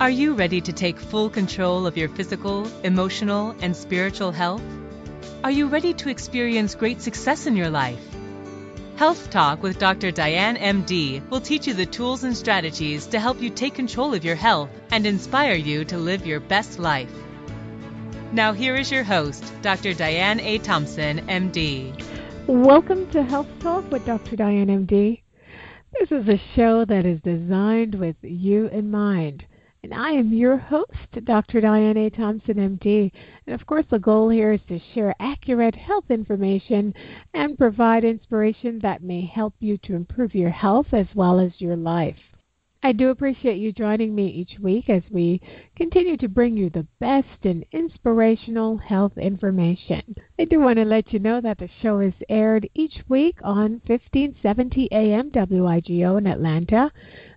Are you ready to take full control of your physical, emotional, and spiritual health? Are you ready to experience great success in your life? Health Talk with Dr. Diane MD will teach you the tools and strategies to help you take control of your health and inspire you to live your best life. Now, here is your host, Dr. Diane A. Thompson, MD. Welcome to Health Talk with Dr. Diane MD. This is a show that is designed with you in mind. And I am your host, Dr. Diane A. Thompson, MD. And of course, the goal here is to share accurate health information and provide inspiration that may help you to improve your health as well as your life. I do appreciate you joining me each week as we continue to bring you the best in inspirational health information. I do want to let you know that the show is aired each week on 1570 AM WIGO in Atlanta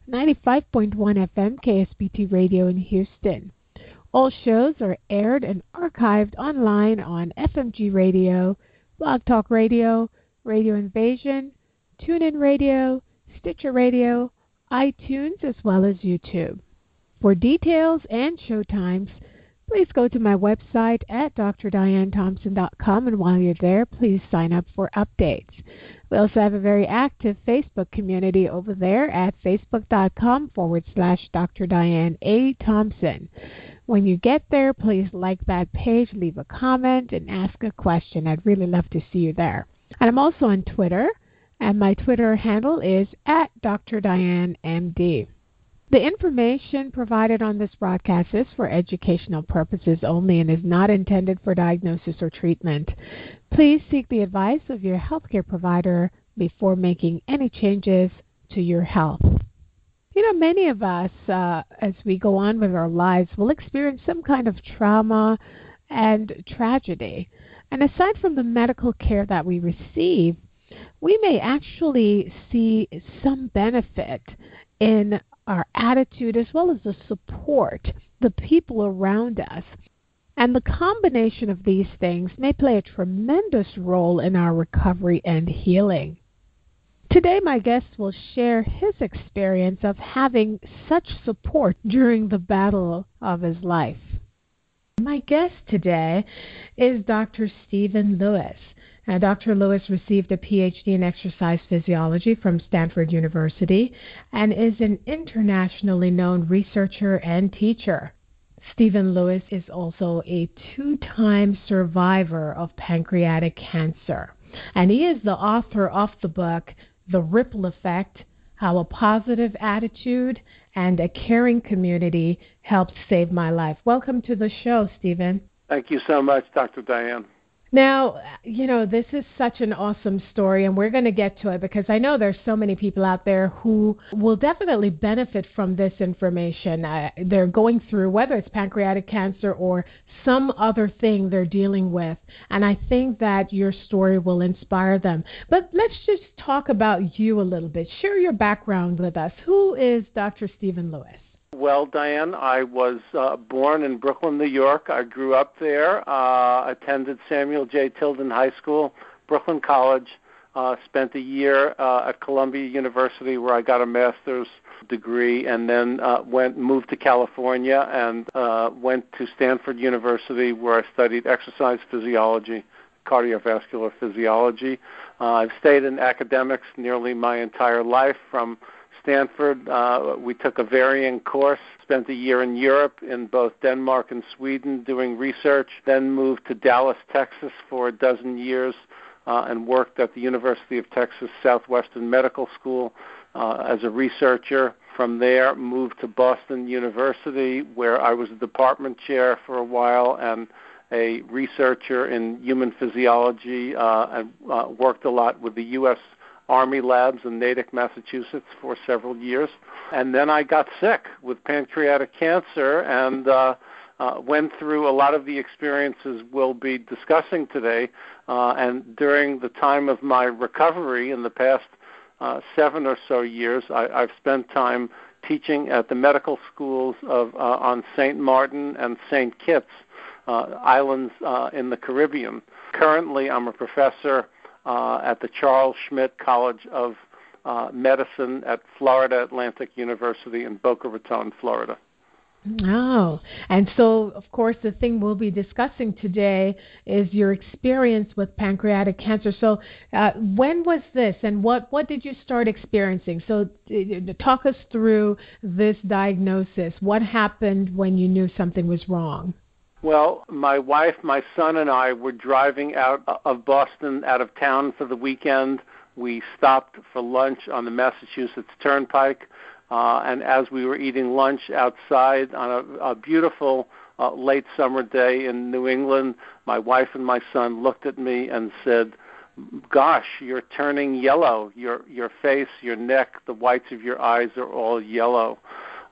95.1 FM KSBT Radio in Houston. All shows are aired and archived online on FMG Radio, Blog Talk Radio, Radio Invasion, TuneIn Radio, Stitcher Radio, iTunes, as well as YouTube. For details and show times, please go to my website at drdianethompson.com and while you're there, please sign up for updates. We also have a very active Facebook community over there at facebook.com forward slash Dr. Diane A. Thompson. When you get there, please like that page, leave a comment, and ask a question. I'd really love to see you there. And I'm also on Twitter, and my Twitter handle is at Dr. Diane MD. The information provided on this broadcast is for educational purposes only and is not intended for diagnosis or treatment. Please seek the advice of your healthcare provider before making any changes to your health. You know, many of us, uh, as we go on with our lives, will experience some kind of trauma and tragedy. And aside from the medical care that we receive, we may actually see some benefit in our attitude as well as the support, the people around us. And the combination of these things may play a tremendous role in our recovery and healing. Today, my guest will share his experience of having such support during the battle of his life. My guest today is Dr. Steven Lewis. Uh, Dr. Lewis received a PhD in exercise physiology from Stanford University and is an internationally known researcher and teacher. Steven Lewis is also a two time survivor of pancreatic cancer, and he is the author of the book, The Ripple Effect How a Positive Attitude and a Caring Community Helped Save My Life. Welcome to the show, Steven. Thank you so much, Dr. Diane. Now, you know, this is such an awesome story, and we're going to get to it because I know there's so many people out there who will definitely benefit from this information. Uh, they're going through, whether it's pancreatic cancer or some other thing they're dealing with, and I think that your story will inspire them. But let's just talk about you a little bit. Share your background with us. Who is Dr. Steven Lewis? Well, Diane, I was uh, born in Brooklyn, New York. I grew up there, uh, attended Samuel J. Tilden High School, Brooklyn College, uh, spent a year uh, at Columbia University where I got a master's degree, and then uh, went moved to California and uh, went to Stanford University where I studied exercise physiology, cardiovascular physiology. Uh, I've stayed in academics nearly my entire life from Stanford. Uh, we took a varying course, spent a year in Europe, in both Denmark and Sweden, doing research, then moved to Dallas, Texas for a dozen years. Uh, and worked at the University of Texas Southwestern Medical School uh, as a researcher. From there, moved to Boston University, where I was a department chair for a while and a researcher in human physiology, uh, and uh, worked a lot with the U.S. Army labs in Natick, Massachusetts for several years. And then I got sick with pancreatic cancer and uh, uh, went through a lot of the experiences we'll be discussing today. Uh, and during the time of my recovery in the past uh, seven or so years, I, I've spent time teaching at the medical schools of uh, on St. Martin and St. Kitts uh, islands uh, in the Caribbean. Currently, I'm a professor uh, at the Charles Schmidt College of uh, Medicine at Florida Atlantic University in Boca Raton, Florida. Oh, and so of course the thing we'll be discussing today is your experience with pancreatic cancer. So, uh, when was this, and what what did you start experiencing? So, uh, talk us through this diagnosis. What happened when you knew something was wrong? Well, my wife, my son, and I were driving out of Boston, out of town for the weekend. We stopped for lunch on the Massachusetts Turnpike uh, and as we were eating lunch outside on a, a beautiful uh, late summer day in New England, my wife and my son looked at me and said, "Gosh, you're turning yellow. Your your face, your neck, the whites of your eyes are all yellow."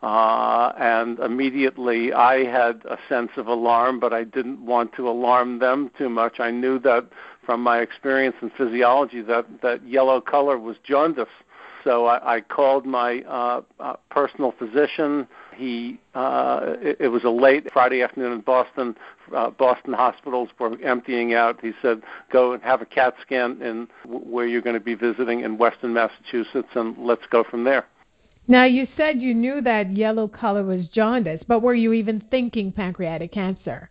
Uh, and immediately I had a sense of alarm, but I didn't want to alarm them too much. I knew that from my experience in physiology that that yellow color was jaundice so I, I called my uh, uh, personal physician. He uh, it, it was a late Friday afternoon in Boston. Uh, Boston hospitals were emptying out. He said, "Go and have a CAT scan in where you're going to be visiting in Western Massachusetts, and let's go from there." Now you said you knew that yellow color was jaundice, but were you even thinking pancreatic cancer?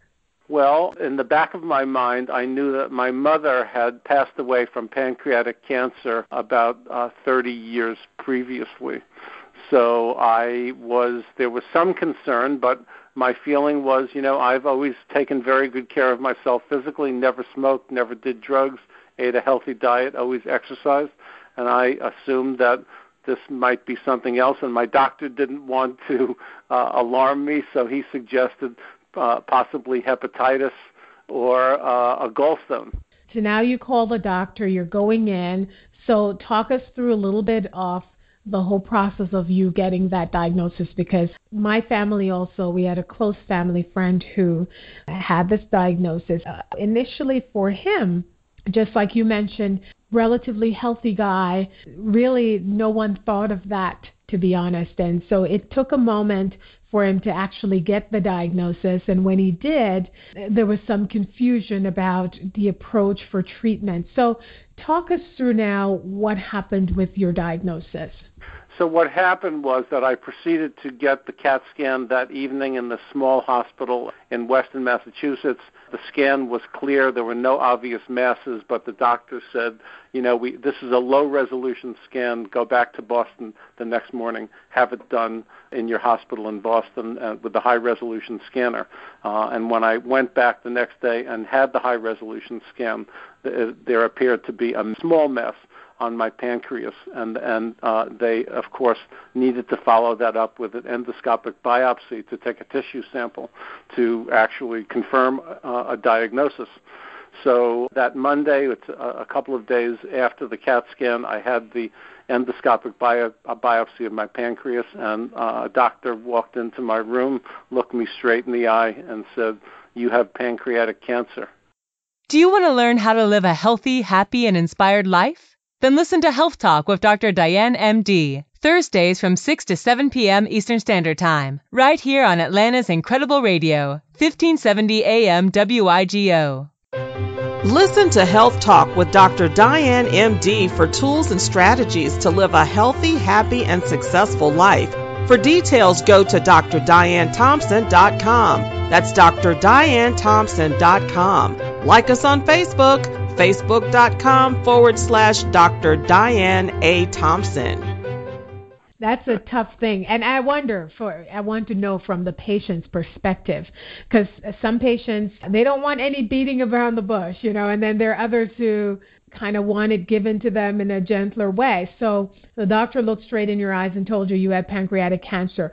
Well, in the back of my mind, I knew that my mother had passed away from pancreatic cancer about uh, 30 years previously. So I was, there was some concern, but my feeling was, you know, I've always taken very good care of myself physically, never smoked, never did drugs, ate a healthy diet, always exercised, and I assumed that this might be something else. And my doctor didn't want to uh, alarm me, so he suggested uh, possibly hepatitis or uh, a gallstone. So now you call the doctor, you're going in. So talk us through a little bit of the whole process of you getting that diagnosis because my family also, we had a close family friend who had this diagnosis. Uh, initially for him, just like you mentioned, relatively healthy guy, really no one thought of that to be honest. And so it took a moment for him to actually get the diagnosis. And when he did, there was some confusion about the approach for treatment. So, talk us through now what happened with your diagnosis. So what happened was that I proceeded to get the CAT scan that evening in the small hospital in Western Massachusetts. The scan was clear; there were no obvious masses, but the doctor said, "You know, we this is a low-resolution scan. Go back to Boston the next morning, have it done in your hospital in Boston uh, with the high-resolution scanner." Uh, and when I went back the next day and had the high-resolution scan, there appeared to be a small mess on my pancreas, and and uh, they of course needed to follow that up with an endoscopic biopsy to take a tissue sample to actually confirm uh, a diagnosis. So that Monday, it's a couple of days after the CAT scan, I had the endoscopic bio, biopsy of my pancreas, and uh, a doctor walked into my room, looked me straight in the eye, and said, "You have pancreatic cancer." Do you want to learn how to live a healthy, happy, and inspired life? Then listen to Health Talk with Dr. Diane MD, Thursdays from 6 to 7 p.m. Eastern Standard Time, right here on Atlanta's Incredible Radio, 1570 AM WIGO. Listen to Health Talk with Dr. Diane MD for tools and strategies to live a healthy, happy, and successful life. For details, go to drdianethompson.com. That's drdianethompson.com. Like us on Facebook facebook.com forward slash Dr. Diane A. Thompson. That's a tough thing. And I wonder for I want to know from the patient's perspective because some patients they don't want any beating around the bush, you know, and then there are others who kind of want it given to them in a gentler way. So the doctor looked straight in your eyes and told you you had pancreatic cancer.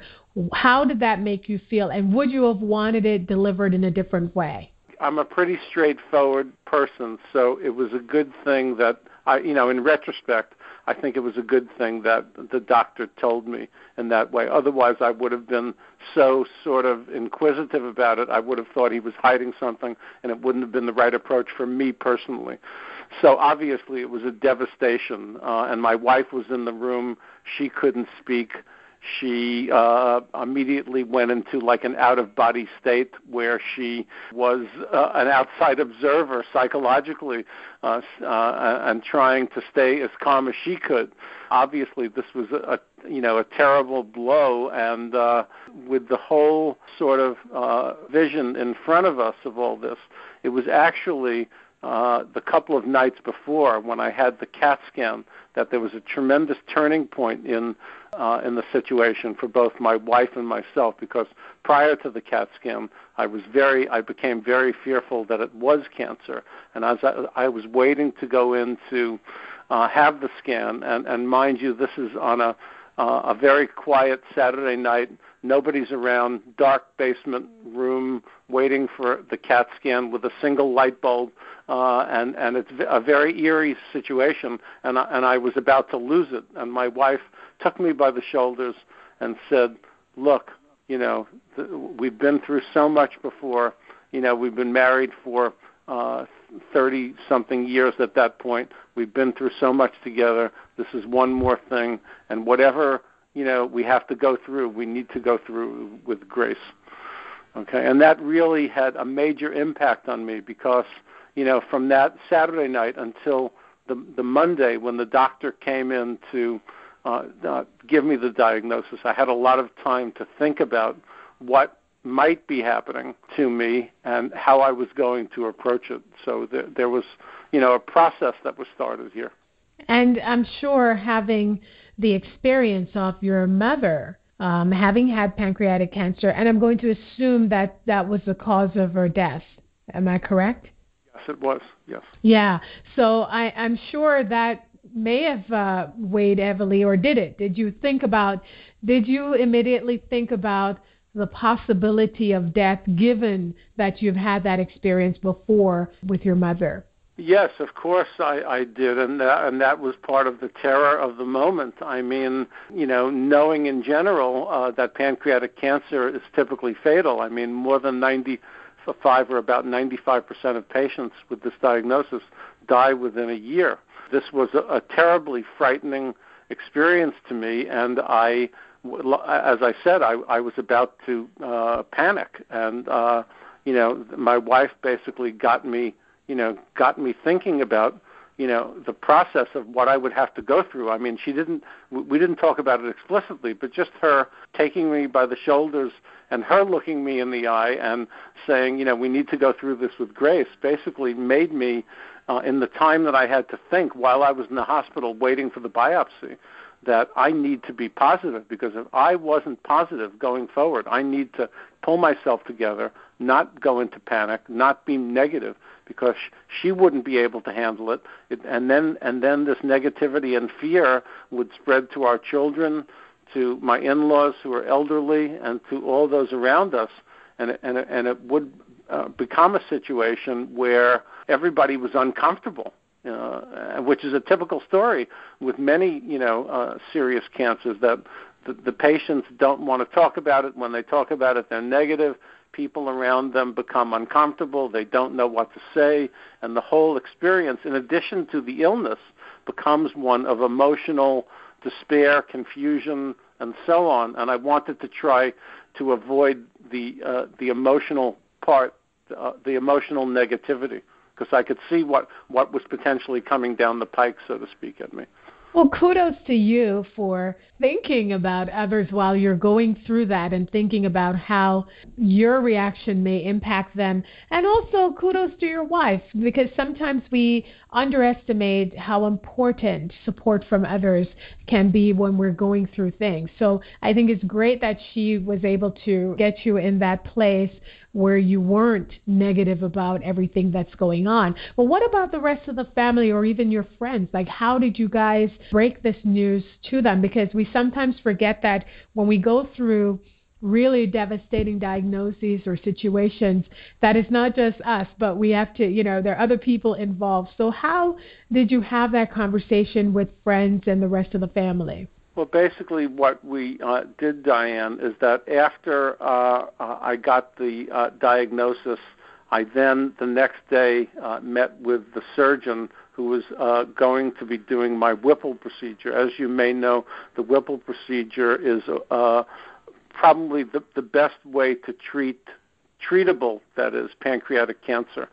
How did that make you feel and would you have wanted it delivered in a different way? I'm a pretty straightforward person, so it was a good thing that I, you know, in retrospect, I think it was a good thing that the doctor told me in that way. Otherwise, I would have been so sort of inquisitive about it. I would have thought he was hiding something, and it wouldn't have been the right approach for me personally. So obviously, it was a devastation. Uh, and my wife was in the room; she couldn't speak she uh, immediately went into like an out of body state where she was uh, an outside observer psychologically uh, uh, and trying to stay as calm as she could. Obviously, this was a, you know a terrible blow, and uh, with the whole sort of uh, vision in front of us of all this, it was actually uh, the couple of nights before when I had the CAT scan that there was a tremendous turning point in uh, in the situation for both my wife and myself because prior to the CAT scan I was very I became very fearful that it was cancer. And as I, I was waiting to go in to uh, have the scan and and mind you this is on a uh, a very quiet Saturday night. Nobody's around dark basement room waiting for the CAT scan with a single light bulb uh, and and it's a very eerie situation, and I, and I was about to lose it, and my wife took me by the shoulders and said, "Look, you know, th- we've been through so much before. You know, we've been married for uh, 30 something years at that point. We've been through so much together. This is one more thing, and whatever you know we have to go through, we need to go through with grace." Okay, and that really had a major impact on me because you know, from that Saturday night until the the Monday when the doctor came in to uh, uh, give me the diagnosis, I had a lot of time to think about what might be happening to me and how I was going to approach it. So there, there was, you know, a process that was started here. And I'm sure having the experience of your mother um, having had pancreatic cancer, and I'm going to assume that that was the cause of her death. Am I correct? Yes, it was. Yes. Yeah. So I, I'm sure that may have uh, weighed heavily, or did it? Did you think about? Did you immediately think about the possibility of death, given that you've had that experience before with your mother? Yes, of course I, I did, and that, and that was part of the terror of the moment. I mean, you know, knowing in general uh, that pancreatic cancer is typically fatal. I mean, more than ninety five or about 95% of patients with this diagnosis die within a year. This was a, a terribly frightening experience to me, and I, as I said, I, I was about to uh, panic, and uh, you know, my wife basically got me, you know, got me thinking about you know the process of what I would have to go through. I mean, she didn't we didn't talk about it explicitly, but just her taking me by the shoulders and her looking me in the eye and saying, you know, we need to go through this with grace, basically made me uh, in the time that I had to think while I was in the hospital waiting for the biopsy that I need to be positive because if I wasn't positive going forward, I need to pull myself together, not go into panic, not be negative because she wouldn't be able to handle it, it and then and then this negativity and fear would spread to our children, to my in-laws who are elderly, and to all those around us, and and and it would uh, become a situation where everybody was uncomfortable uh, which is a typical story with many, you know, uh, serious cancers that the, the patients don't want to talk about it. When they talk about it, they're negative. People around them become uncomfortable. They don't know what to say, and the whole experience, in addition to the illness, becomes one of emotional despair, confusion, and so on. And I wanted to try to avoid the uh, the emotional part, uh, the emotional negativity because I could see what what was potentially coming down the pike, so to speak, at me. Well, kudos to you for thinking about others while you're going through that and thinking about how your reaction may impact them. And also, kudos to your wife because sometimes we underestimate how important support from others can be when we're going through things. So I think it's great that she was able to get you in that place where you weren't negative about everything that's going on. But what about the rest of the family or even your friends? Like, how did you guys break this news to them? Because we sometimes forget that when we go through really devastating diagnoses or situations that is not just us but we have to you know there are other people involved so how did you have that conversation with friends and the rest of the family well, basically, what we uh, did, Diane, is that after uh, uh, I got the uh, diagnosis, I then the next day uh, met with the surgeon who was uh, going to be doing my Whipple procedure. As you may know, the Whipple procedure is uh, probably the, the best way to treat treatable, that is, pancreatic cancer.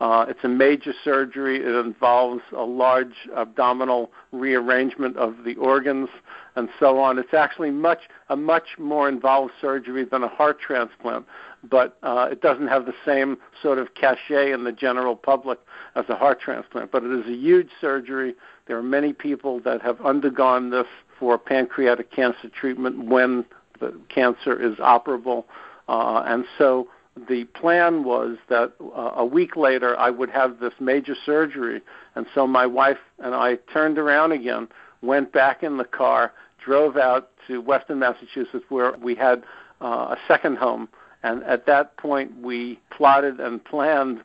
Uh, it's a major surgery. It involves a large abdominal rearrangement of the organs and so on. It's actually much a much more involved surgery than a heart transplant, but uh, it doesn't have the same sort of cachet in the general public as a heart transplant. But it is a huge surgery. There are many people that have undergone this for pancreatic cancer treatment when the cancer is operable, uh, and so the plan was that uh, a week later I would have this major surgery, and so my wife and I turned around again, went back in the car, drove out to Western Massachusetts where we had uh, a second home, and at that point we plotted and planned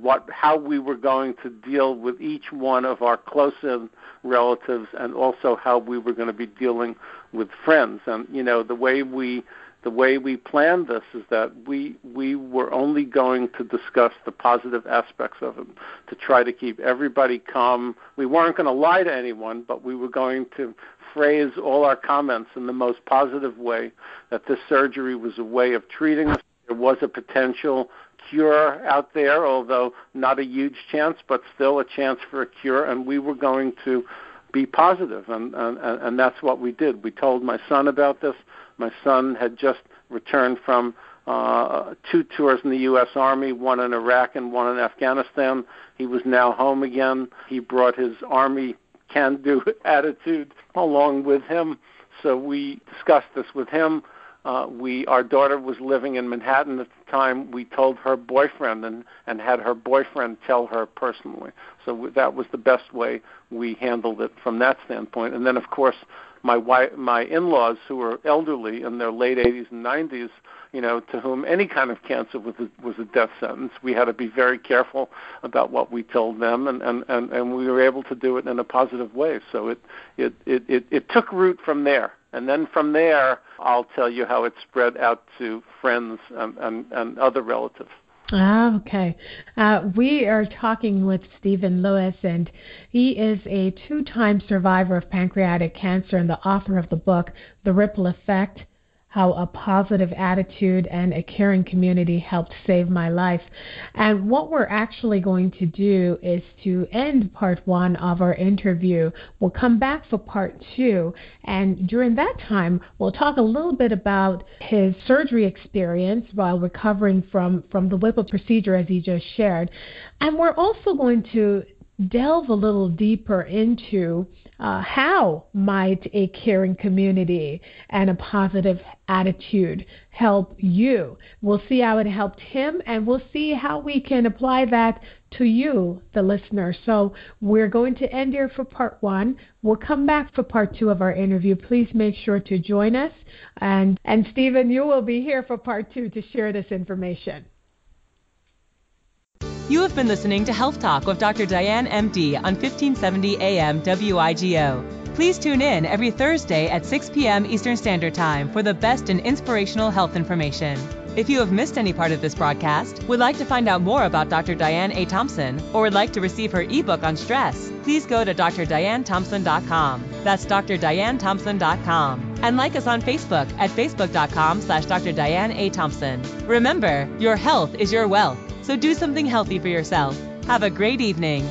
what how we were going to deal with each one of our close-in relatives, and also how we were going to be dealing with friends. And you know the way we the way we planned this is that we we were only going to discuss the positive aspects of it to try to keep everybody calm. We weren't going to lie to anyone, but we were going to phrase all our comments in the most positive way that this surgery was a way of treating us. There was a potential cure out there, although not a huge chance, but still a chance for a cure, and we were going to be positive, and and and that's what we did. We told my son about this. My son had just returned from uh, two tours in the U.S. Army, one in Iraq and one in Afghanistan. He was now home again. He brought his Army can-do attitude along with him, so we discussed this with him. Uh, we, our daughter was living in Manhattan at the time. We told her boyfriend and and had her boyfriend tell her personally. So that was the best way we handled it from that standpoint. And then, of course, my wife, my in-laws who were elderly in their late 80s and 90s, you know, to whom any kind of cancer was a, was a death sentence. We had to be very careful about what we told them, and and and, and we were able to do it in a positive way. So it it it it, it took root from there. And then from there, I'll tell you how it spread out to friends and, and, and other relatives. Ah, okay. Uh, we are talking with Steven Lewis, and he is a two time survivor of pancreatic cancer and the author of the book, The Ripple Effect how a positive attitude and a caring community helped save my life. And what we're actually going to do is to end part one of our interview. We'll come back for part two, and during that time, we'll talk a little bit about his surgery experience while recovering from, from the Whipple procedure, as he just shared. And we're also going to delve a little deeper into uh, how might a caring community and a positive attitude help you? We'll see how it helped him, and we'll see how we can apply that to you, the listener. So we're going to end here for part one. We'll come back for part two of our interview. Please make sure to join us. And, and Steven, you will be here for part two to share this information. You have been listening to Health Talk with Dr. Diane MD on 1570 AM WIGO. Please tune in every Thursday at 6 p.m. Eastern Standard Time for the best in inspirational health information. If you have missed any part of this broadcast, would like to find out more about Dr. Diane A. Thompson, or would like to receive her ebook on stress, please go to drdianethompson.com. That's drdianethompson.com. And like us on Facebook at facebook.com slash Dr. Diane A. Thompson. Remember, your health is your wealth. So do something healthy for yourself. Have a great evening.